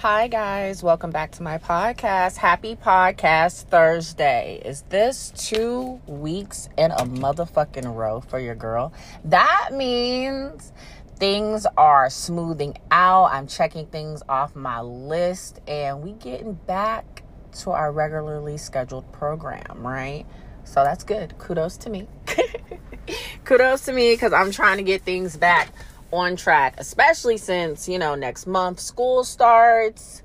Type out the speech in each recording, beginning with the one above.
Hi, guys. Welcome back to my podcast. Happy Podcast Thursday. Is this two weeks in a motherfucking row for your girl? That means things are smoothing out. I'm checking things off my list, and we getting back to our regularly scheduled program, right? So that's good. Kudos to me. Kudos to me because I'm trying to get things back on track, especially since, you know, next month school starts.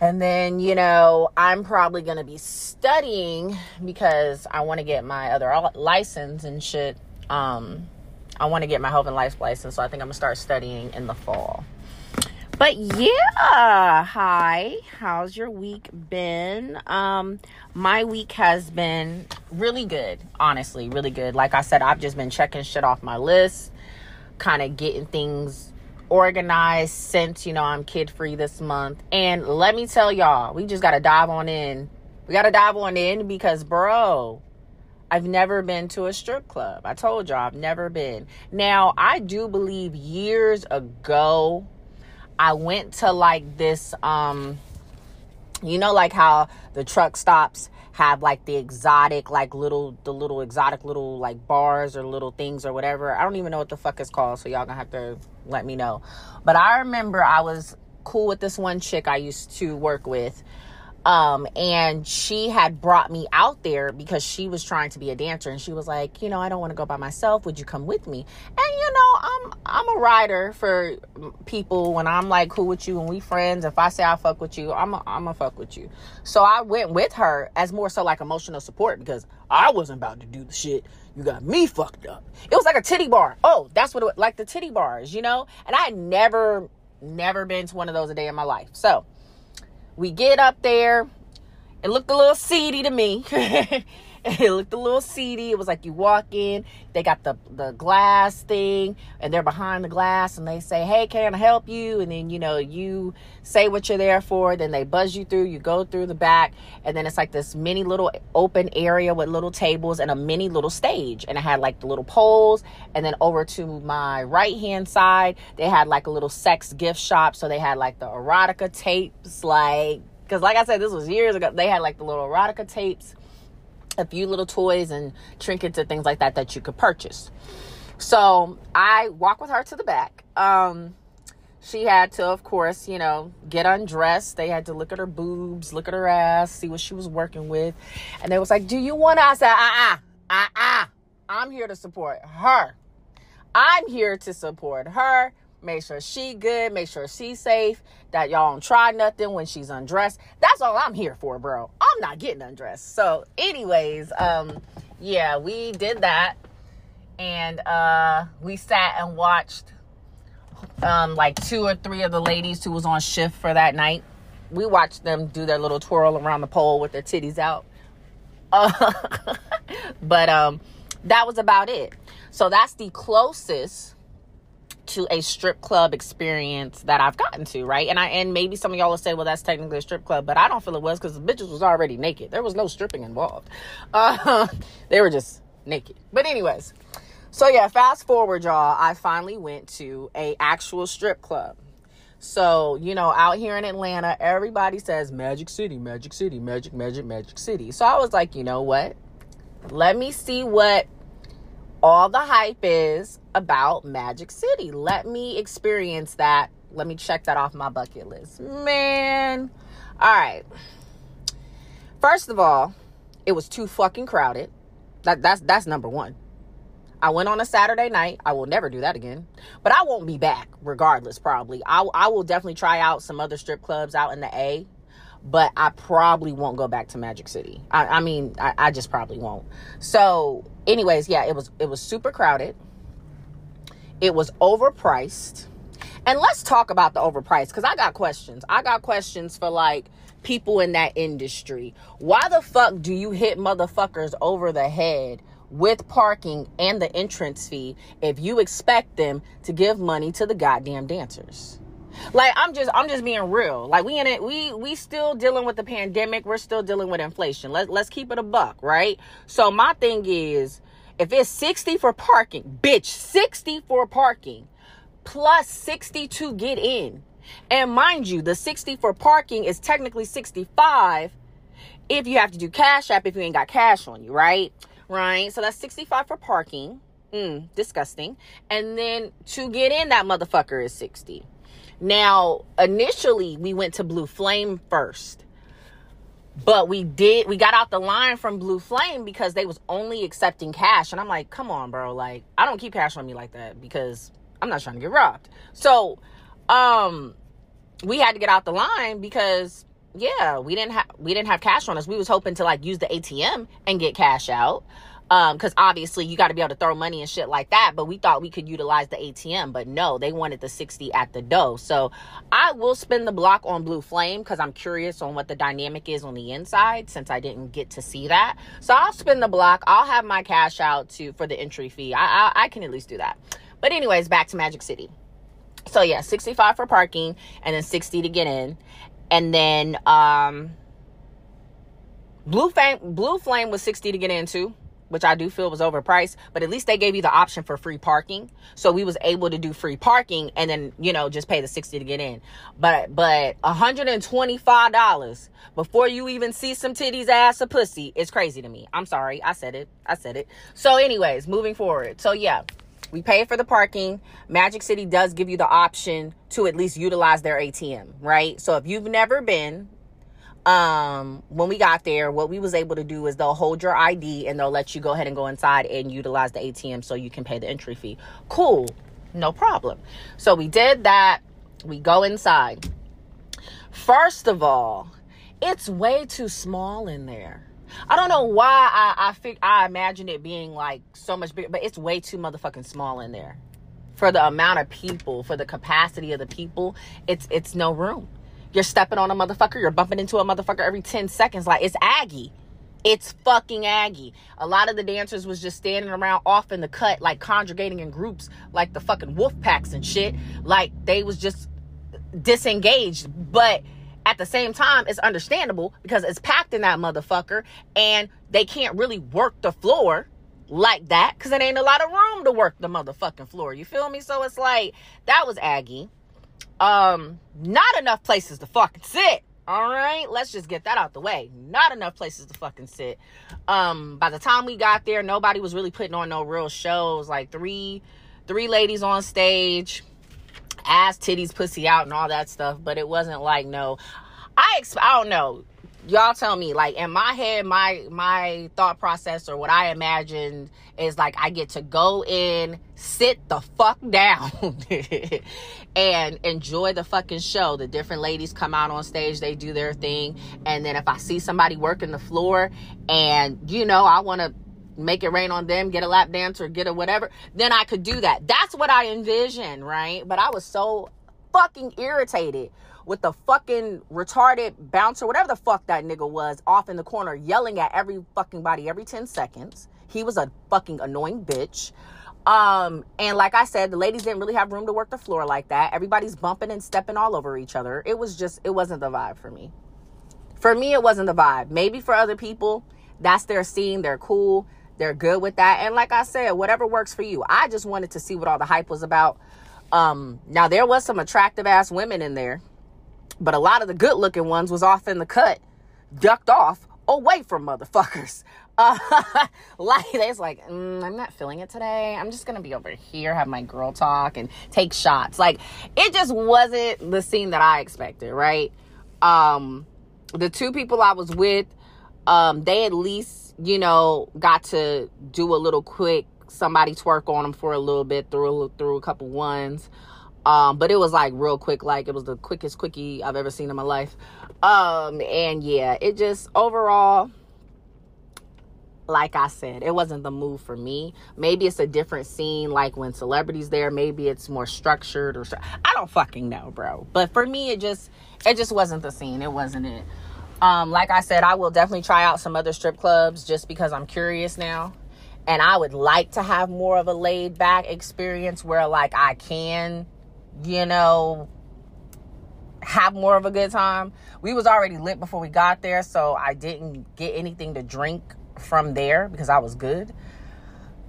And then, you know, I'm probably going to be studying because I want to get my other license and shit. Um, I want to get my health and life license. So I think I'm going to start studying in the fall. But yeah, hi. How's your week been? Um, my week has been really good, honestly, really good. Like I said, I've just been checking shit off my list kind of getting things organized since you know I'm kid free this month. And let me tell y'all, we just got to dive on in. We got to dive on in because, bro, I've never been to a strip club. I told y'all I've never been. Now, I do believe years ago I went to like this um you know like how the truck stops have like the exotic like little the little exotic little like bars or little things or whatever. I don't even know what the fuck it's called so y'all gonna have to let me know. But i remember i was cool with this one chick i used to work with um, and she had brought me out there because she was trying to be a dancer and she was like, you know, I don't want to go by myself. Would you come with me? And you know, I'm I'm a rider for people when I'm like cool with you and we friends. If I say I fuck with you, I'm a, I'm a fuck with you. So I went with her as more so like emotional support because I wasn't about to do the shit. You got me fucked up. It was like a titty bar. Oh, that's what it like the titty bars, you know? And I had never never been to one of those a day in my life. So we get up there. It looked a little seedy to me. it looked a little seedy. It was like you walk in, they got the the glass thing, and they're behind the glass, and they say, "Hey, can I help you?" And then you know you say what you're there for. Then they buzz you through. You go through the back, and then it's like this mini little open area with little tables and a mini little stage. And it had like the little poles, and then over to my right hand side, they had like a little sex gift shop. So they had like the erotica tapes, like because like I said, this was years ago. They had like the little erotica tapes a few little toys and trinkets and things like that that you could purchase. So I walk with her to the back. Um, she had to, of course, you know, get undressed. They had to look at her boobs, look at her ass, see what she was working with. And they was like, Do you want to? I said, uh, uh uh. I'm here to support her. I'm here to support her make sure she good, make sure she's safe, that y'all don't try nothing when she's undressed. That's all I'm here for, bro. I'm not getting undressed. So, anyways, um, yeah, we did that. And uh we sat and watched um like two or three of the ladies who was on shift for that night. We watched them do their little twirl around the pole with their titties out. Uh, but um that was about it. So that's the closest to a strip club experience that I've gotten to, right? And I and maybe some of y'all will say, well, that's technically a strip club, but I don't feel it was because the bitches was already naked. There was no stripping involved. Uh, they were just naked. But anyways, so yeah, fast forward, y'all. I finally went to a actual strip club. So, you know, out here in Atlanta, everybody says Magic City, Magic City, Magic, Magic, Magic City. So I was like, you know what? Let me see what all the hype is about Magic City. Let me experience that. Let me check that off my bucket list. Man. All right. First of all, it was too fucking crowded. That that's that's number 1. I went on a Saturday night. I will never do that again. But I won't be back regardless probably. I I will definitely try out some other strip clubs out in the A but I probably won't go back to Magic City. I, I mean, I, I, just probably won't. So, anyways, yeah, it was it was super crowded. It was overpriced, and let's talk about the overpriced because I got questions. I got questions for like people in that industry. Why the fuck do you hit motherfuckers over the head? With parking and the entrance fee, if you expect them to give money to the goddamn dancers. Like I'm just I'm just being real. Like we in it we we still dealing with the pandemic. We're still dealing with inflation. Let let's keep it a buck, right? So my thing is if it's 60 for parking, bitch, 60 for parking plus 60 to get in. And mind you, the 60 for parking is technically 65 if you have to do cash app if you ain't got cash on you, right? Right. So that's 65 for parking. Mm, disgusting. And then to get in that motherfucker is 60. Now, initially we went to Blue Flame first. But we did we got out the line from Blue Flame because they was only accepting cash and I'm like, "Come on, bro. Like, I don't keep cash on me like that because I'm not trying to get robbed." So, um we had to get out the line because yeah, we didn't have we didn't have cash on us. We was hoping to like use the ATM and get cash out. Um, because obviously you got to be able to throw money and shit like that. But we thought we could utilize the ATM, but no, they wanted the 60 at the dough. So I will spin the block on Blue Flame because I'm curious on what the dynamic is on the inside since I didn't get to see that. So I'll spin the block. I'll have my cash out to for the entry fee. I, I, I can at least do that. But anyways, back to Magic City. So yeah, 65 for parking and then 60 to get in. And then um Blue Flame Blue Flame was 60 to get into, which I do feel was overpriced, but at least they gave you the option for free parking. So we was able to do free parking and then, you know, just pay the 60 to get in. But but $125 before you even see some titties, ass, or pussy is crazy to me. I'm sorry. I said it. I said it. So anyways, moving forward. So yeah, we pay for the parking. Magic City does give you the option to at least utilize their ATM, right? So if you've never been, um, when we got there, what we was able to do is they'll hold your ID and they'll let you go ahead and go inside and utilize the ATM so you can pay the entry fee. Cool, no problem. So we did that. We go inside. First of all, it's way too small in there. I don't know why I I think I imagine it being like so much bigger, but it's way too motherfucking small in there. For the amount of people, for the capacity of the people, it's it's no room. You're stepping on a motherfucker, you're bumping into a motherfucker every 10 seconds. Like it's Aggie. It's fucking Aggie. A lot of the dancers was just standing around off in the cut, like congregating in groups, like the fucking wolf packs and shit. Like they was just disengaged. But at the same time, it's understandable because it's packed in that motherfucker and they can't really work the floor like that because it ain't a lot of room to work the motherfucking floor. You feel me? So it's like that was Aggie. Um, not enough places to fucking sit. All right, let's just get that out the way. Not enough places to fucking sit. Um, by the time we got there, nobody was really putting on no real shows. Like three, three ladies on stage ass, titties, pussy out, and all that stuff. But it wasn't like no. I ex- I don't know. Y'all tell me. Like in my head, my my thought process or what I imagined is like I get to go in, sit the fuck down, and enjoy the fucking show. The different ladies come out on stage, they do their thing, and then if I see somebody working the floor, and you know I want to make it rain on them, get a lap dance or get a whatever, then I could do that. That's what I envision, right? But I was so fucking irritated with the fucking retarded bouncer, whatever the fuck that nigga was, off in the corner yelling at every fucking body every 10 seconds. He was a fucking annoying bitch. Um, and like I said, the ladies didn't really have room to work the floor like that. Everybody's bumping and stepping all over each other. It was just, it wasn't the vibe for me. For me, it wasn't the vibe. Maybe for other people, that's their scene. They're cool. They're good with that. And like I said, whatever works for you. I just wanted to see what all the hype was about. Um, now there was some attractive ass women in there, but a lot of the good looking ones was off in the cut, ducked off away from motherfuckers. Uh, like it's like mm, I'm not feeling it today. I'm just gonna be over here, have my girl talk, and take shots. Like it just wasn't the scene that I expected. Right? Um, the two people I was with, um, they at least you know, got to do a little quick somebody twerk on them for a little bit through through a couple ones. Um, but it was like real quick, like it was the quickest quickie I've ever seen in my life. Um, and yeah, it just overall, like I said, it wasn't the move for me. Maybe it's a different scene, like when celebrities there. Maybe it's more structured or I don't fucking know, bro. But for me, it just it just wasn't the scene. It wasn't it. Um, like I said, I will definitely try out some other strip clubs just because I'm curious now. And I would like to have more of a laid back experience where, like, I can, you know, have more of a good time. We was already lit before we got there, so I didn't get anything to drink from there because I was good.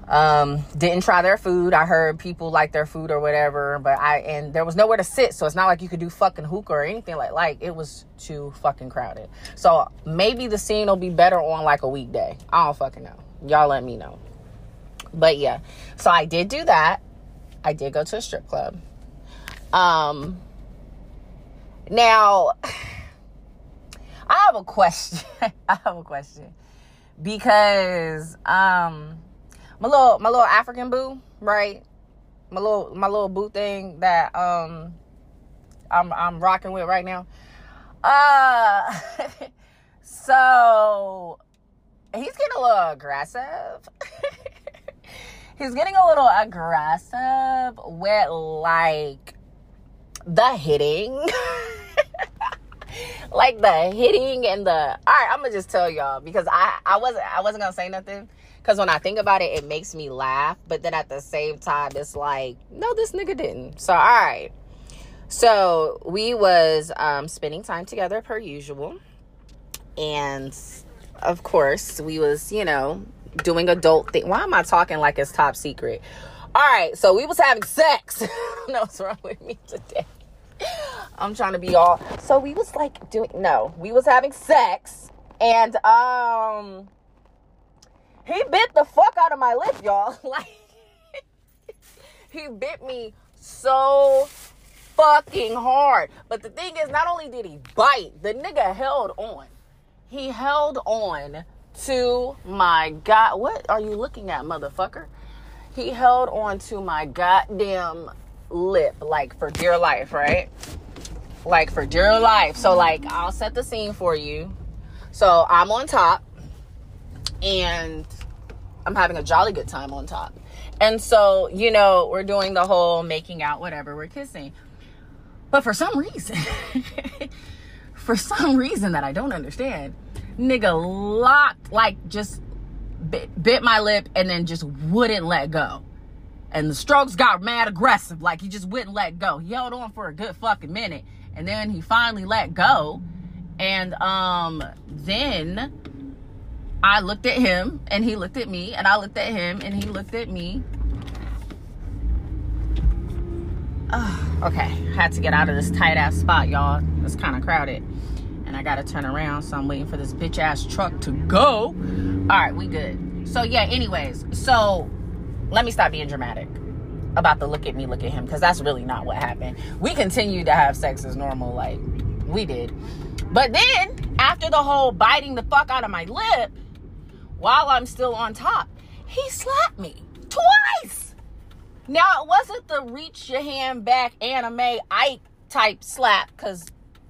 Um, didn't try their food. I heard people like their food or whatever, but I and there was nowhere to sit, so it's not like you could do fucking hookah or anything like like it was too fucking crowded. So maybe the scene will be better on like a weekday. I don't fucking know. Y'all let me know. But yeah, so I did do that. I did go to a strip club. Um, now I have a question. I have a question because um my little my little African boo, right? My little my little boo thing that um I'm I'm rocking with right now. Uh so he's getting a little aggressive. he's getting a little aggressive with like the hitting. like the hitting and the all right i'm gonna just tell y'all because i i wasn't i wasn't gonna say nothing. Because when i think about it it makes me laugh but then at the same time it's like no this nigga didn't. So all right so we was um spending time together per usual. And of course we was you know doing adult thing why am i talking like it's top secret? All right so we was having sex. No what's wrong with me today I'm trying to be all. So we was like doing no, we was having sex and um he bit the fuck out of my lip, y'all. Like he bit me so fucking hard. But the thing is, not only did he bite, the nigga held on. He held on to my god. What are you looking at, motherfucker? He held on to my goddamn lip, like for dear life, right? Like for dear life. So, like, I'll set the scene for you. So, I'm on top and I'm having a jolly good time on top. And so, you know, we're doing the whole making out, whatever, we're kissing. But for some reason, for some reason that I don't understand, nigga locked, like just bit, bit my lip and then just wouldn't let go. And the strokes got mad aggressive. Like he just wouldn't let go. He held on for a good fucking minute. And then he finally let go. And um then I looked at him and he looked at me and I looked at him and he looked at me. Okay. Had to get out of this tight ass spot, y'all. It's kind of crowded. And I gotta turn around, so I'm waiting for this bitch ass truck to go. Alright, we good. So yeah, anyways, so let me stop being dramatic about the look at me, look at him, because that's really not what happened. We continued to have sex as normal, like we did. But then, after the whole biting the fuck out of my lip, while I'm still on top, he slapped me twice. Now, it wasn't the reach your hand back Anna Mae Ike type slap, because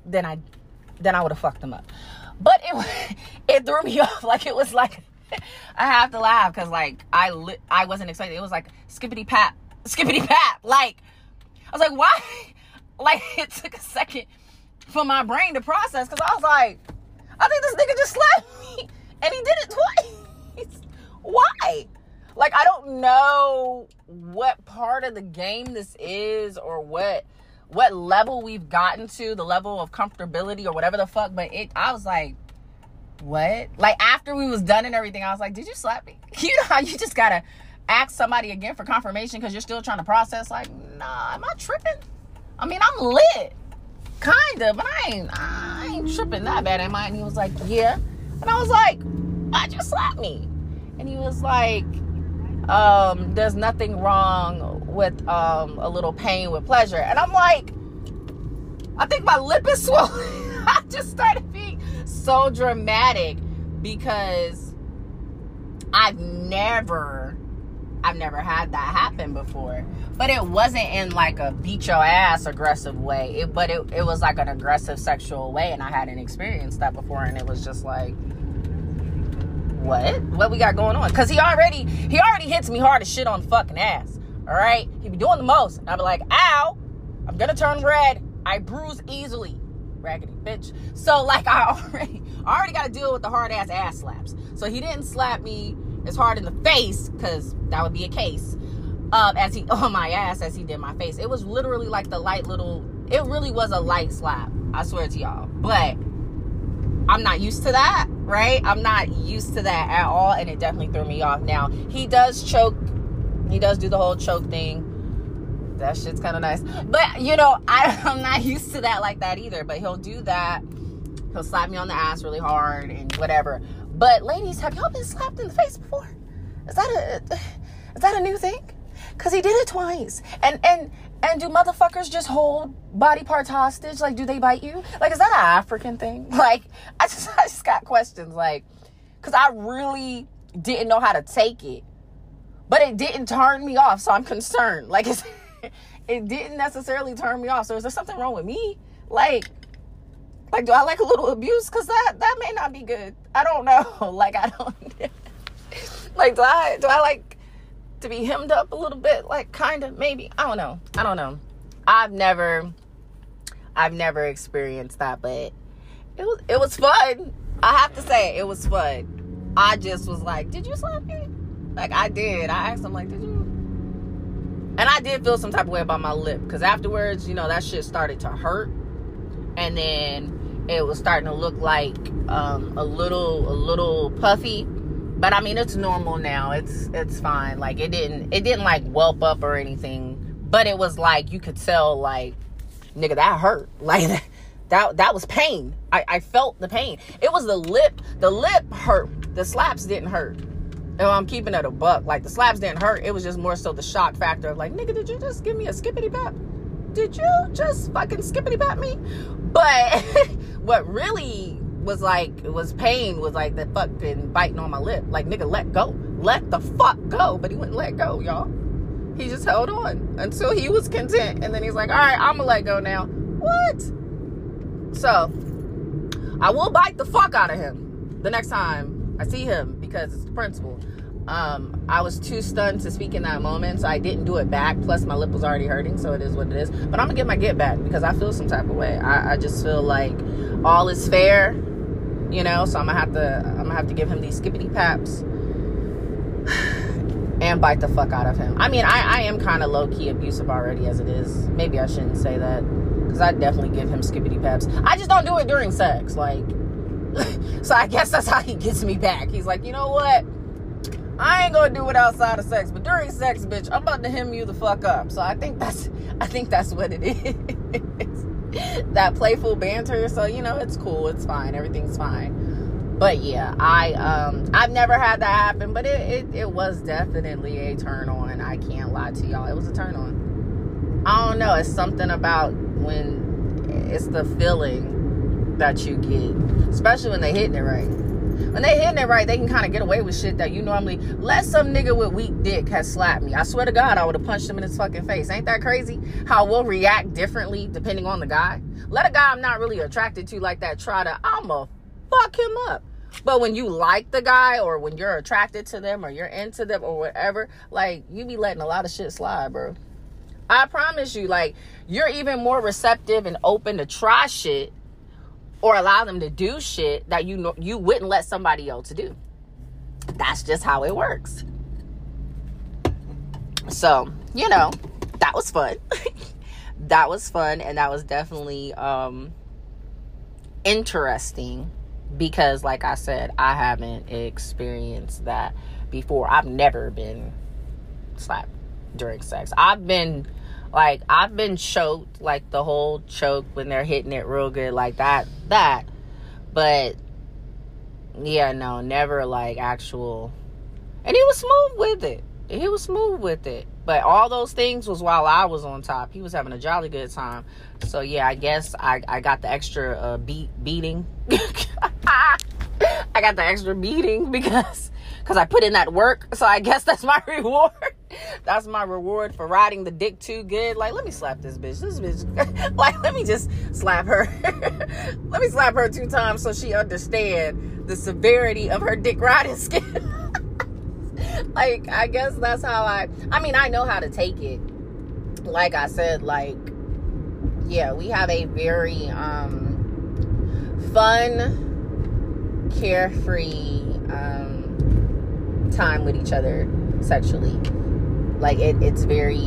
then I then I would have fucked him up. But it it threw me off like it was like I have to laugh because like I li- I wasn't expecting. It was like skippity pap, skippity pap. Like I was like, why? Like it took a second for my brain to process because I was like, I think this nigga just slapped me and he did it twice. why? Like I don't know what part of the game this is or what what level we've gotten to, the level of comfortability or whatever the fuck. But it, I was like what? Like after we was done and everything, I was like, did you slap me? You know how you just gotta ask somebody again for confirmation because you're still trying to process. Like, nah, am I tripping? I mean, I'm lit, kind of, but I ain't, I ain't tripping that bad, am I? And he was like, yeah, and I was like, why'd you slap me? And he was like, um, there's nothing wrong with um a little pain with pleasure, and I'm like, I think my lip is swollen. I just started being so dramatic because I've never I've never had that happen before. But it wasn't in like a beat your ass aggressive way. It, but it, it was like an aggressive sexual way and I hadn't experienced that before and it was just like what? What we got going on? Cause he already he already hits me hard as shit on fucking ass. Alright? He be doing the most. And I be like, ow, I'm gonna turn red. I bruise easily raggedy bitch. So like I already I already got to deal with the hard ass ass slaps. So he didn't slap me as hard in the face because that would be a case. Um, as he on my ass as he did my face. It was literally like the light little. It really was a light slap. I swear to y'all. But I'm not used to that, right? I'm not used to that at all, and it definitely threw me off. Now he does choke, he does do the whole choke thing. That shit's kind of nice, but you know I, I'm not used to that like that either. But he'll do that. He'll slap me on the ass really hard and whatever. But ladies, have y'all been slapped in the face before? Is that a is that a new thing? Cause he did it twice, and and and do motherfuckers just hold body parts hostage? Like, do they bite you? Like, is that an African thing? Like, I just, I just got questions. Like, because I really didn't know how to take it, but it didn't turn me off. So I'm concerned. Like, it's, it didn't necessarily turn me off. So is there something wrong with me? Like, like, do I like a little abuse? Because that that may not be good. I don't know. Like, I don't. like, do I do I like to be hemmed up a little bit, like kind of maybe. I don't know. I don't know. I've never I've never experienced that, but it was it was fun. I have to say it was fun. I just was like, "Did you slap me?" Like I did. I asked him like, "Did you?" And I did feel some type of way about my lip because afterwards, you know, that shit started to hurt, and then it was starting to look like um, a little a little puffy but I mean it's normal now. It's it's fine. Like it didn't it didn't like whelp up or anything. But it was like you could tell like nigga that hurt. Like that that was pain. I, I felt the pain. It was the lip. The lip hurt. The slaps didn't hurt. And I'm keeping it a buck. Like the slaps didn't hurt. It was just more so the shock factor of like, nigga, did you just give me a skippity pap? Did you just fucking skippity pap me? But what really was like was pain was like the fucking biting on my lip. Like nigga, let go, let the fuck go. But he wouldn't let go, y'all. He just held on until he was content, and then he's like, "All right, I'm gonna let go now." What? So I will bite the fuck out of him the next time I see him because it's the principle. Um, I was too stunned to speak in that moment, so I didn't do it back. Plus, my lip was already hurting, so it is what it is. But I'm gonna get my get back because I feel some type of way. I, I just feel like all is fair you know. So I'm gonna have to I'm gonna have to give him these skippity paps and bite the fuck out of him. I mean, I I am kind of low key abusive already as it is. Maybe I shouldn't say that because I definitely give him skippity paps. I just don't do it during sex, like. so I guess that's how he gets me back. He's like, you know what? I ain't gonna do it outside of sex, but during sex, bitch, I'm about to hem you the fuck up. So I think that's I think that's what it is. that playful banter. So, you know, it's cool. It's fine. Everything's fine. But yeah, I um I've never had that happen, but it, it, it was definitely a turn on. I can't lie to y'all. It was a turn on. I don't know. It's something about when it's the feeling that you get, especially when they hitting it right when they hitting it right, they can kind of get away with shit that you normally let some nigga with weak dick has slapped me. I swear to God, I would have punched him in his fucking face. Ain't that crazy? How we'll react differently depending on the guy. Let a guy I'm not really attracted to like that try to I'ma fuck him up. But when you like the guy or when you're attracted to them or you're into them or whatever, like you be letting a lot of shit slide, bro. I promise you, like, you're even more receptive and open to try shit or allow them to do shit that you know you wouldn't let somebody else do. That's just how it works. So, you know, that was fun. that was fun and that was definitely um interesting because like I said, I haven't experienced that before. I've never been slapped during sex. I've been like I've been choked, like the whole choke when they're hitting it real good, like that, that. But yeah, no, never like actual. And he was smooth with it. He was smooth with it. But all those things was while I was on top. He was having a jolly good time. So yeah, I guess I, I got the extra uh, beat beating. I got the extra beating because because I put in that work. So I guess that's my reward. that's my reward for riding the dick too good. Like, let me slap this bitch. This bitch, like, let me just slap her. let me slap her two times so she understand the severity of her dick riding skill. like, I guess that's how I. I mean, I know how to take it. Like I said, like, yeah, we have a very um fun, carefree. Um, time with each other sexually. Like it, it's very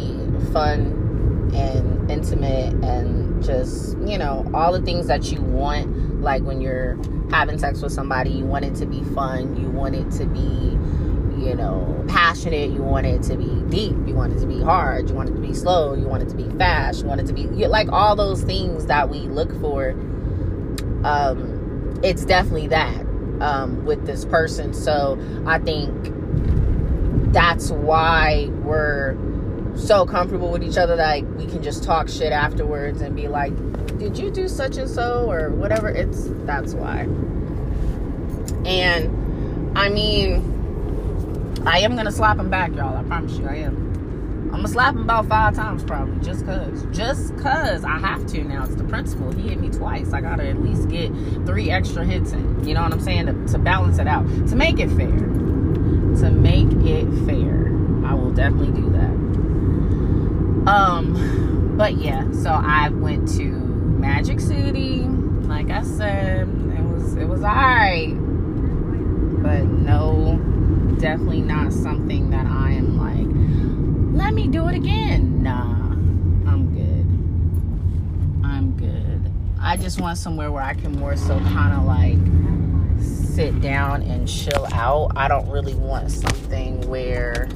fun and intimate and just, you know, all the things that you want. Like when you're having sex with somebody you want it to be fun. You want it to be you know passionate. You want it to be deep. You want it to be hard. You want it to be slow. You want it to be fast. You want it to be like all those things that we look for um it's definitely that um with this person. So i think that's why we're so comfortable with each other like, we can just talk shit afterwards and be like did you do such and so? or whatever. It's that's why. And i mean i am gonna slap him back y'all. I promise you i am i'm gonna slap him about five times probably just cuz just cuz i have to now. It's the principle. He hit me twice. I gotta at least get three extra hits in. You know what i'm saying? To, to balance it out. To make it fair. To make it fair. I will definitely do that. Um but yeah so i went to Magic City, like I said, it was it was alright. But no, definitely not something that I am let me do it again. Nah, I'm good. I'm good. I just want somewhere where I can more so kind of like sit down and chill out. I don't really want something where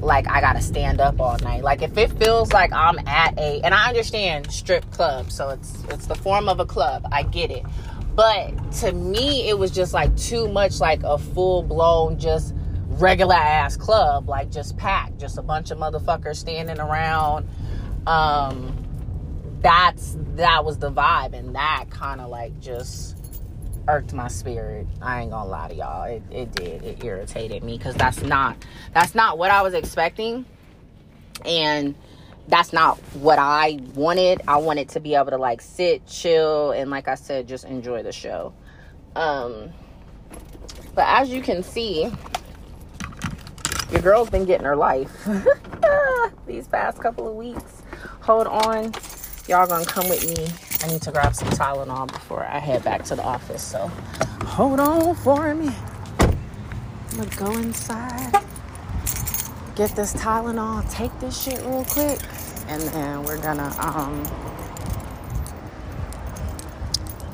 like I gotta stand up all night. Like if it feels like I'm at a and I understand strip club, so it's it's the form of a club. I get it. But to me it was just like too much like a full blown just regular ass club, like just packed, just a bunch of motherfuckers standing around. Um that's that was the vibe and that kind of like just irked my spirit. I ain't gonna lie to y'all. It, it did. It irritated me because that's not that's not what I was expecting. And that's not what I wanted. I wanted to be able to like sit, chill, and like I said, just enjoy the show. Um but as you can see, your girl's been getting her life these past couple of weeks. Hold on. Y'all gonna come with me I need to grab some Tylenol before I head back to the office. So hold on for me. I'm gonna go inside, get this Tylenol, take this shit real quick, and then we're gonna um,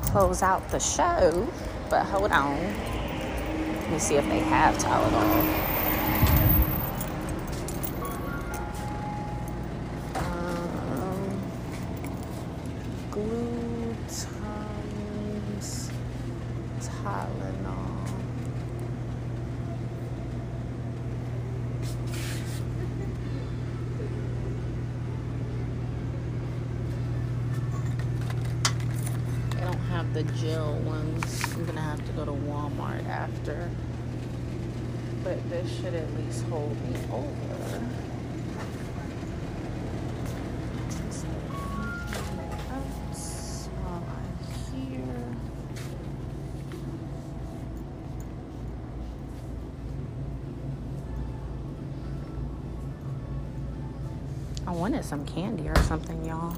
close out the show. But hold on. Let me see if they have Tylenol. Wanted some candy or something, y'all.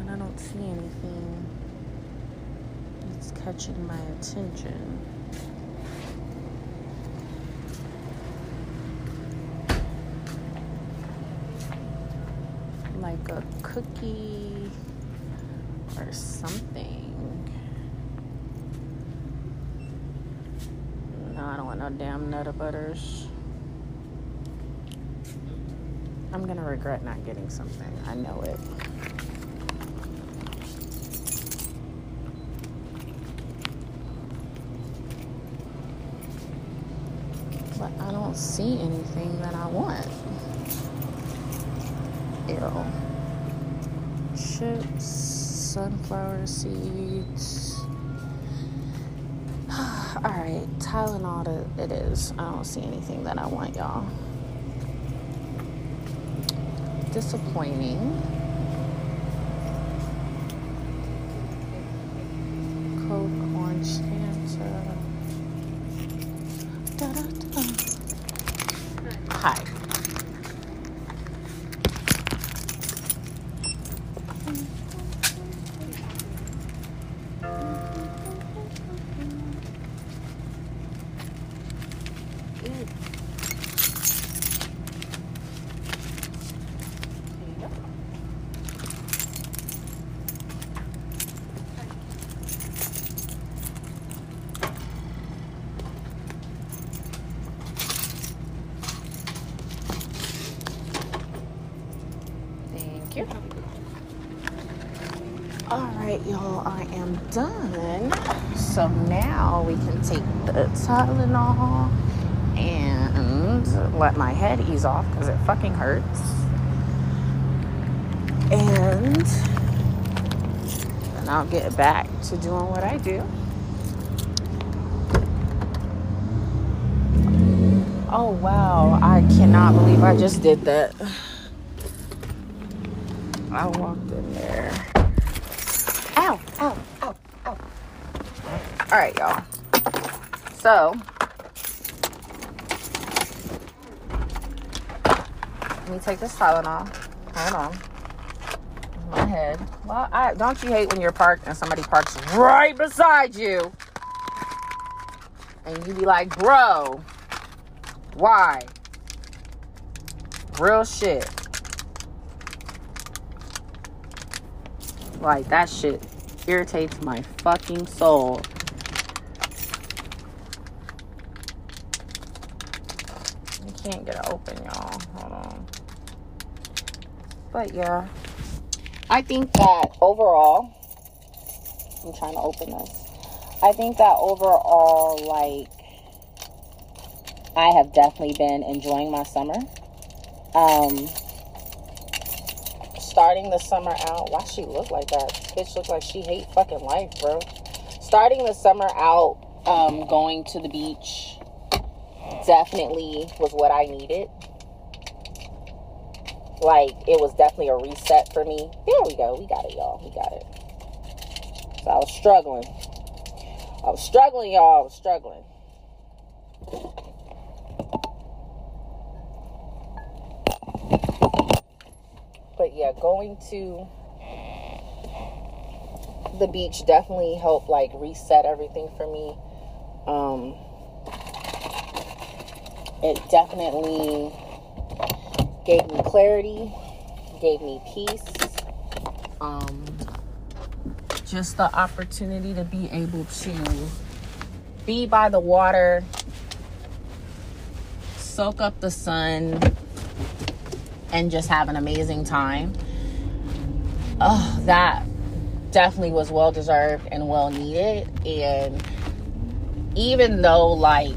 And I don't see anything It's catching my attention. Like a cookie or something. No, I don't want no damn Nutter Butters. I'm gonna regret not getting something. I know it. but I don't see anything that I want. Ew. Chips, sunflower seeds. Alright, Tylenol it is. I don't see anything that I want, y'all. Disappointing. Coke, orange, Fanta. Da, da, da. Hi. Y'all, I am done. So now we can take the Tylenol and let my head ease off because it fucking hurts. And then I'll get back to doing what I do. Oh wow, I cannot believe I just did that. I walked in there. Ow, ow, ow, ow. All right, y'all. So, let me take this Tylenol. Hold on. My head. Well, I don't you hate when you're parked and somebody parks right beside you, and you be like, "Bro, why?" Real shit. Like that shit irritates my fucking soul. I can't get it open, y'all. Hold on. But yeah. I think that overall, I'm trying to open this. I think that overall, like, I have definitely been enjoying my summer. Um, starting the summer out. Why she look like that? Bitch looks like she hate fucking life, bro. Starting the summer out, um, going to the beach definitely was what I needed. Like it was definitely a reset for me. There we go. We got it, y'all. We got it. So I was struggling. I was struggling, y'all. I was struggling. But yeah, going to the beach definitely helped like reset everything for me. Um, it definitely gave me clarity, gave me peace. Um, just the opportunity to be able to be by the water, soak up the sun, and just have an amazing time. Oh, that definitely was well deserved and well needed. And even though, like,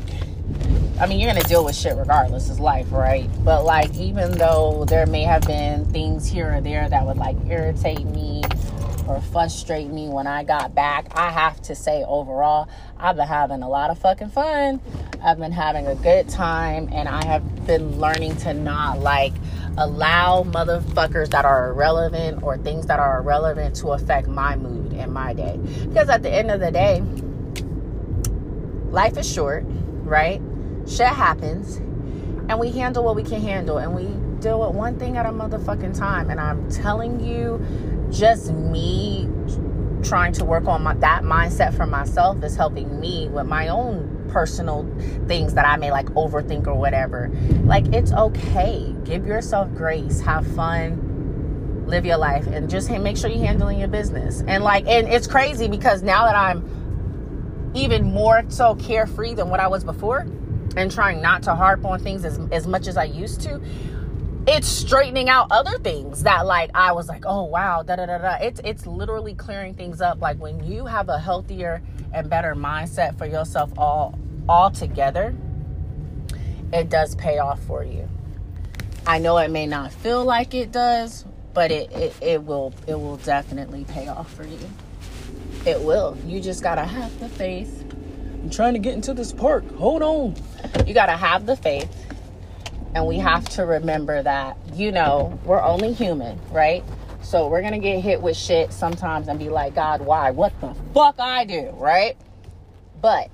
I mean, you're gonna deal with shit regardless, it's life, right? But, like, even though there may have been things here or there that would, like, irritate me or frustrate me when I got back, I have to say, overall, I've been having a lot of fucking fun. I've been having a good time, and I have been learning to not, like, allow motherfuckers that are irrelevant or things that are irrelevant to affect my mood and my day. Because at the end of the day, life is short, right? Shit happens, and we handle what we can handle, and we deal with one thing at a motherfucking time. And I'm telling you, just me trying to work on my, that mindset for myself is helping me with my own personal things that I may like overthink or whatever. Like, it's okay. Give yourself grace. Have fun. Live your life. And just make sure you're handling your business. And like, and it's crazy because now that I'm even more so carefree than what I was before and trying not to harp on things as, as much as I used to, it's straightening out other things that like I was like, oh wow, da da da da. It's it's literally clearing things up. Like when you have a healthier and better mindset for yourself all all together, it does pay off for you. I know it may not feel like it does, but it, it, it will it will definitely pay off for you. It will. You just gotta have the faith. I'm trying to get into this park. Hold on. You gotta have the faith and we have to remember that, you know, we're only human, right? So we're going to get hit with shit sometimes and be like, God, why? What the fuck I do, right? But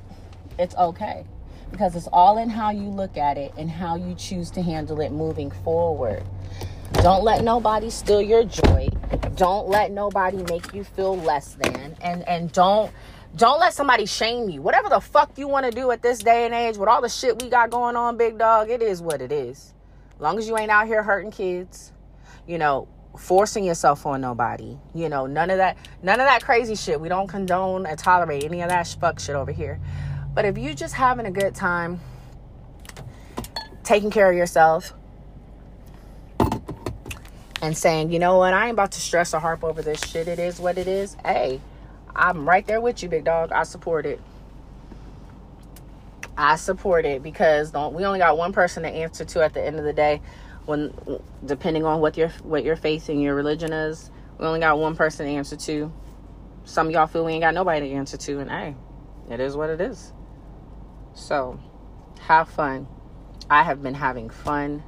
it's okay because it's all in how you look at it and how you choose to handle it moving forward. Don't let nobody steal your joy. Don't let nobody make you feel less than and and don't don't let somebody shame you. Whatever the fuck you want to do at this day and age with all the shit we got going on, big dog, it is what it is. Long as you ain't out here hurting kids, you know, forcing yourself on nobody. You know, none of that none of that crazy shit. We don't condone and tolerate any of that fuck shit over here. But if you just having a good time, taking care of yourself, and saying, you know what, I ain't about to stress or harp over this shit. It is what it is. Hey, I'm right there with you, big dog. I support it. I support it because don't, we only got one person to answer to at the end of the day. When depending on what your what your faith and your religion is, we only got one person to answer to. Some y'all feel we ain't got nobody to answer to, and hey, it is what it is. So, have fun. I have been having fun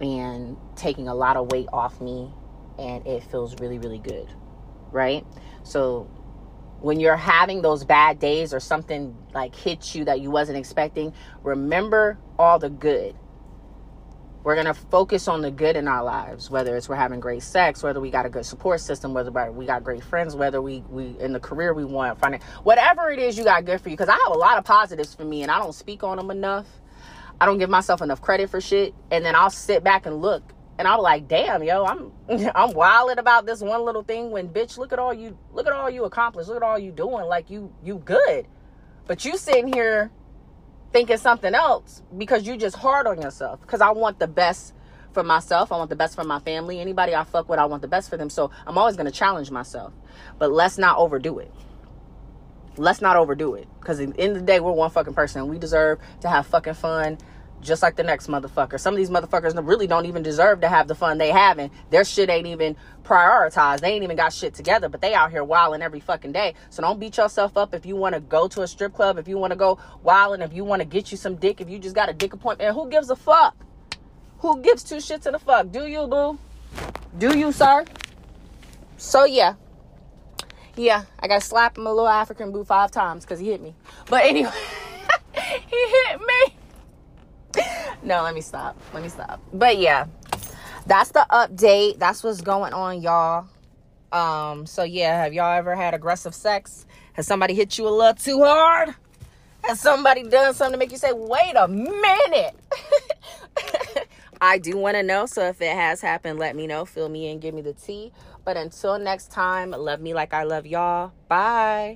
and taking a lot of weight off me, and it feels really, really good, right? So, when you're having those bad days or something like hits you that you wasn't expecting, remember all the good. We're going to focus on the good in our lives, whether it's we're having great sex, whether we got a good support system, whether we got great friends, whether we, we in the career we want, finding whatever it is you got good for you. Because I have a lot of positives for me and I don't speak on them enough. I don't give myself enough credit for shit. And then I'll sit back and look and I'm like, damn, yo, I'm I'm wilding about this one little thing when bitch, look at all you look at all you accomplished, look at all you doing, like you you good. But you sitting here thinking something else because you just hard on yourself. Because I want the best for myself. I want the best for my family. Anybody I fuck with, I want the best for them. So I'm always gonna challenge myself. But let's not overdo it. Let's not overdo it. Because at the end of the day, we're one fucking person. We deserve to have fucking fun just like the next motherfucker. Some of these motherfuckers really don't even deserve to have the fun they having. Their shit ain't even prioritized. They ain't even got shit together, but they out here wilding every fucking day. So don't beat yourself up if you want to go to a strip club, if you want to go wilding, if you want to get you some dick, if you just got a dick appointment. Who gives a fuck? Who gives two shits in the fuck? Do you, boo? Do you, sir? So yeah. Yeah, I got to slap him a little African boo five times because he hit me. But anyway, he hit me no, let me stop. Let me stop. But yeah, that's the update. That's what's going on, y'all. Um, so yeah, have y'all ever had aggressive sex? Has somebody hit you a little too hard? Has somebody done something to make you say, wait a minute? I do want to know. So if it has happened, let me know. Fill me in, give me the tea. But until next time, love me like I love y'all. Bye.